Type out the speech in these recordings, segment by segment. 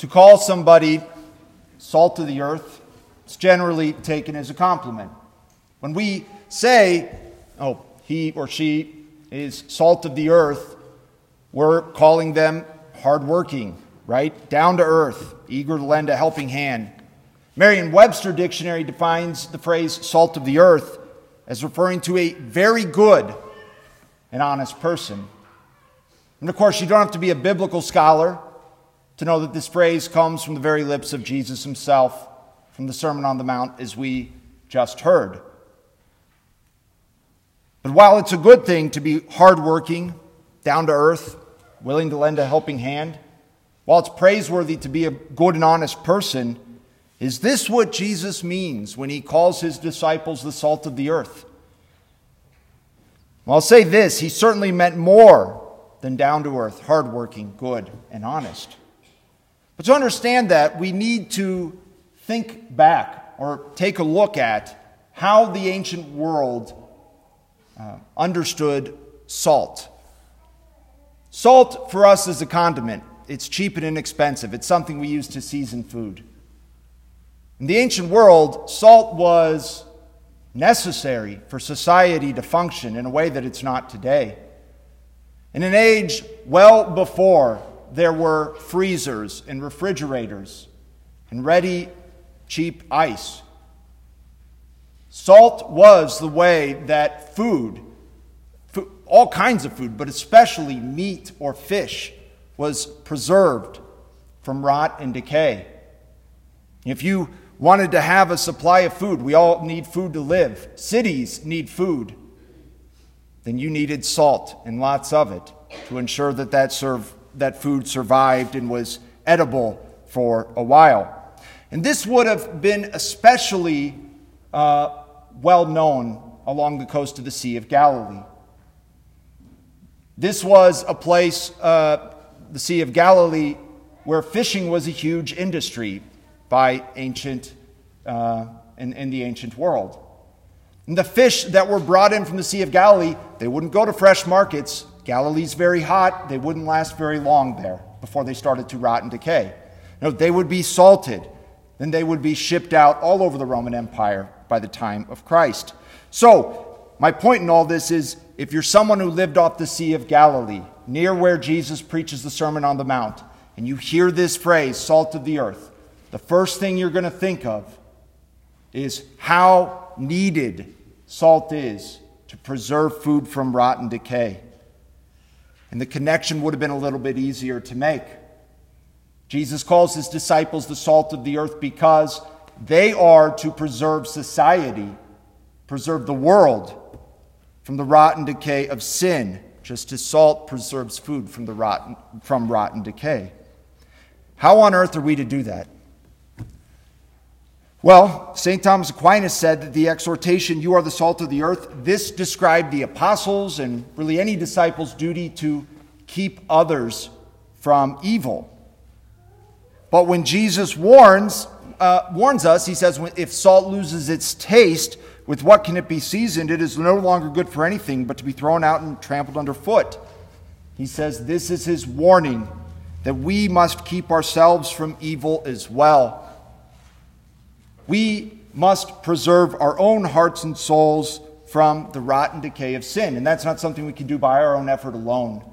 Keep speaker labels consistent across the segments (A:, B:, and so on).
A: to call somebody salt of the earth, is generally taken as a compliment. When we say, oh, he or she is salt of the earth, we're calling them hardworking, right? Down to earth, eager to lend a helping hand. Merriam Webster Dictionary defines the phrase salt of the earth as referring to a very good and honest person. And of course, you don't have to be a biblical scholar to know that this phrase comes from the very lips of Jesus himself from the Sermon on the Mount, as we just heard. But while it's a good thing to be hardworking, down to earth, willing to lend a helping hand, while it's praiseworthy to be a good and honest person, is this what Jesus means when he calls his disciples the salt of the earth? Well, I'll say this he certainly meant more than down to earth, hardworking, good, and honest. But to understand that, we need to think back or take a look at how the ancient world uh, understood salt. Salt for us is a condiment. It's cheap and inexpensive. It's something we use to season food. In the ancient world, salt was necessary for society to function in a way that it's not today. In an age well before there were freezers and refrigerators and ready, cheap ice. Salt was the way that food, food, all kinds of food, but especially meat or fish, was preserved from rot and decay. If you wanted to have a supply of food, we all need food to live, cities need food, then you needed salt and lots of it to ensure that that serve, that food survived and was edible for a while. And this would have been especially uh, well known along the coast of the Sea of Galilee. This was a place, uh, the Sea of Galilee, where fishing was a huge industry by ancient, uh, in, in the ancient world. And the fish that were brought in from the Sea of Galilee, they wouldn't go to fresh markets. Galilee's very hot. They wouldn't last very long there before they started to rot and decay. No, they would be salted. Then they would be shipped out all over the Roman Empire by the time of Christ. So, my point in all this is if you're someone who lived off the Sea of Galilee, near where Jesus preaches the Sermon on the Mount, and you hear this phrase, salt of the earth, the first thing you're going to think of is how needed salt is to preserve food from rot and decay and the connection would have been a little bit easier to make. Jesus calls his disciples the salt of the earth because they are to preserve society, preserve the world from the rotten decay of sin, just as salt preserves food from, the rotten, from rotten decay. How on earth are we to do that? Well, St. Thomas Aquinas said that the exhortation, You are the salt of the earth, this described the apostles' and really any disciples' duty to keep others from evil. But when Jesus warns, uh, warns us, he says, If salt loses its taste, with what can it be seasoned? It is no longer good for anything but to be thrown out and trampled underfoot. He says this is his warning that we must keep ourselves from evil as well. We must preserve our own hearts and souls from the rotten decay of sin. And that's not something we can do by our own effort alone.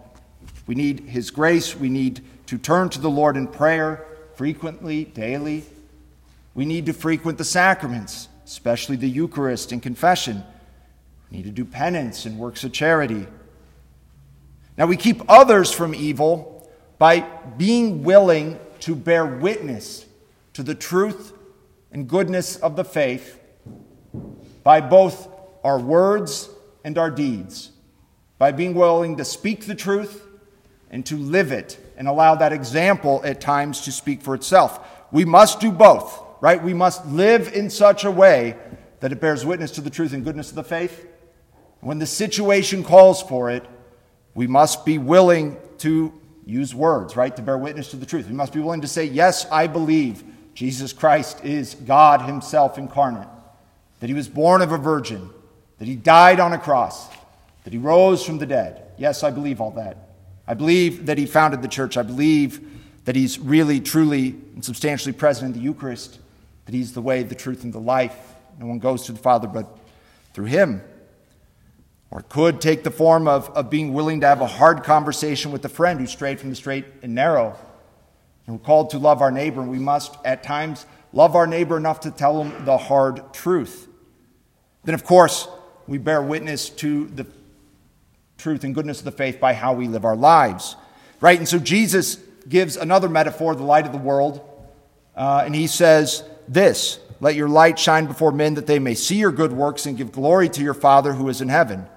A: We need His grace. We need to turn to the Lord in prayer frequently, daily. We need to frequent the sacraments, especially the Eucharist and confession. We need to do penance and works of charity. Now, we keep others from evil by being willing to bear witness to the truth and goodness of the faith by both our words and our deeds, by being willing to speak the truth and to live it and allow that example at times to speak for itself. We must do both, right? We must live in such a way that it bears witness to the truth and goodness of the faith. When the situation calls for it, we must be willing to use words, right? To bear witness to the truth. We must be willing to say, Yes, I believe Jesus Christ is God Himself incarnate, that He was born of a virgin, that He died on a cross, that He rose from the dead. Yes, I believe all that. I believe that He founded the church. I believe that He's really, truly, and substantially present in the Eucharist, that He's the way, the truth, and the life. No one goes to the Father but through Him. Or could take the form of, of being willing to have a hard conversation with a friend who strayed from the straight and narrow. And we're called to love our neighbor, and we must at times love our neighbor enough to tell him the hard truth. Then, of course, we bear witness to the truth and goodness of the faith by how we live our lives. Right? And so Jesus gives another metaphor, the light of the world, uh, and he says this Let your light shine before men that they may see your good works and give glory to your Father who is in heaven.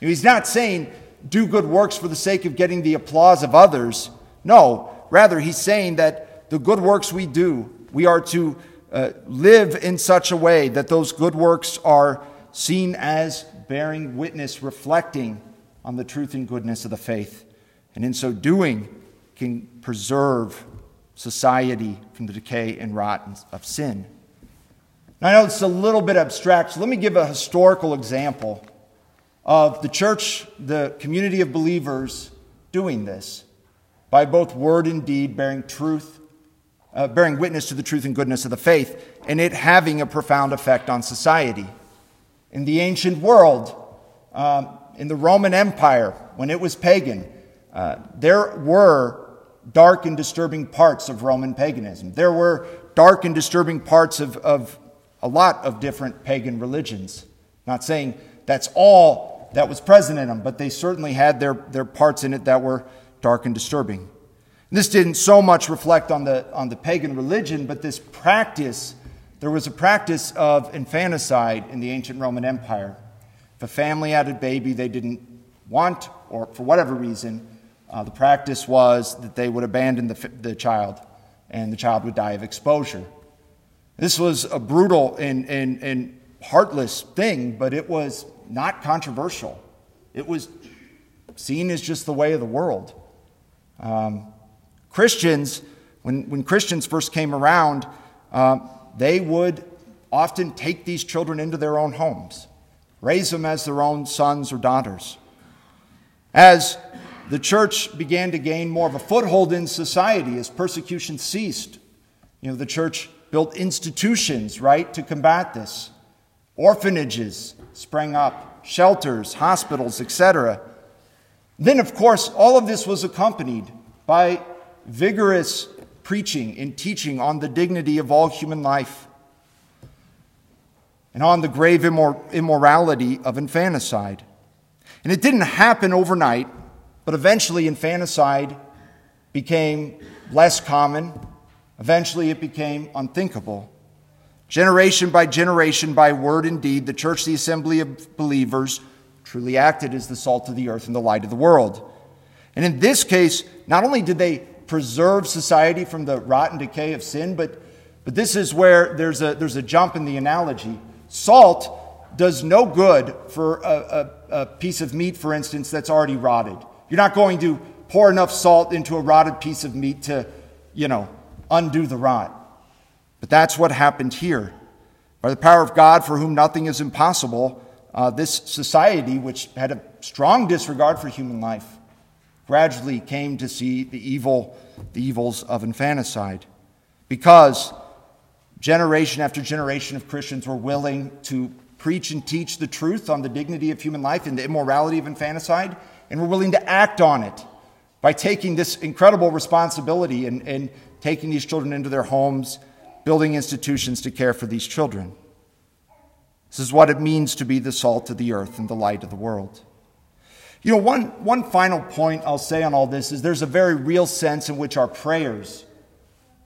A: He's not saying do good works for the sake of getting the applause of others. No, rather, he's saying that the good works we do, we are to uh, live in such a way that those good works are seen as bearing witness, reflecting on the truth and goodness of the faith. And in so doing, can preserve society from the decay and rot of sin. Now, I know it's a little bit abstract, so let me give a historical example of the church, the community of believers doing this by both word and deed, bearing truth, uh, bearing witness to the truth and goodness of the faith, and it having a profound effect on society. In the ancient world, um, in the Roman Empire, when it was pagan, uh, there were dark and disturbing parts of Roman paganism. There were dark and disturbing parts of, of a lot of different pagan religions. Not saying that's all that was present in them, but they certainly had their, their parts in it that were dark and disturbing. This didn't so much reflect on the, on the pagan religion, but this practice, there was a practice of infanticide in the ancient Roman Empire. If a family had a baby they didn't want, or for whatever reason, uh, the practice was that they would abandon the, the child, and the child would die of exposure. This was a brutal and, and, and heartless thing, but it was not controversial. It was seen as just the way of the world. Um, Christians, when, when Christians first came around, uh, they would often take these children into their own homes, raise them as their own sons or daughters. As the church began to gain more of a foothold in society, as persecution ceased, you know, the church built institutions, right, to combat this. Orphanages sprang up, shelters, hospitals, etc. Then, of course, all of this was accompanied by vigorous preaching and teaching on the dignity of all human life and on the grave immor- immorality of infanticide. And it didn't happen overnight, but eventually infanticide became less common. Eventually, it became unthinkable. Generation by generation, by word and deed, the church, the assembly of believers, truly acted as the salt of the earth and the light of the world. And in this case, not only did they preserve society from the rot and decay of sin, but, but this is where there's a, there's a jump in the analogy. Salt does no good for a, a, a piece of meat, for instance, that's already rotted. You're not going to pour enough salt into a rotted piece of meat to, you know, undo the rot. But that's what happened here. By the power of God, for whom nothing is impossible, uh, this society, which had a strong disregard for human life, gradually came to see the evil, the evils of infanticide. Because generation after generation of Christians were willing to preach and teach the truth on the dignity of human life and the immorality of infanticide, and were willing to act on it by taking this incredible responsibility and, and taking these children into their homes building institutions to care for these children. This is what it means to be the salt of the earth and the light of the world. You know, one, one final point I'll say on all this is there's a very real sense in which our prayers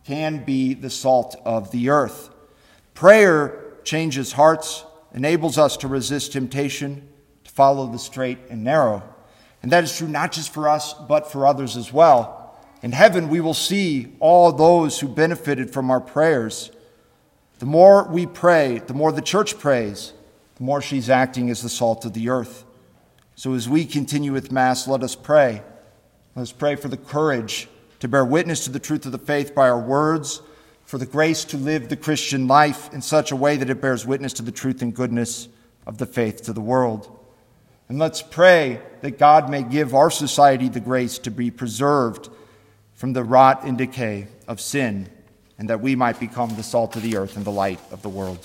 A: can be the salt of the earth. Prayer changes hearts, enables us to resist temptation, to follow the straight and narrow. And that is true not just for us, but for others as well. In heaven, we will see all those who benefited from our prayers. The more we pray, the more the church prays, the more she's acting as the salt of the earth. So as we continue with Mass, let us pray. Let us pray for the courage to bear witness to the truth of the faith by our words, for the grace to live the Christian life in such a way that it bears witness to the truth and goodness of the faith to the world. And let's pray that God may give our society the grace to be preserved from the rot and decay of sin, and that we might become the salt of the earth and the light of the world.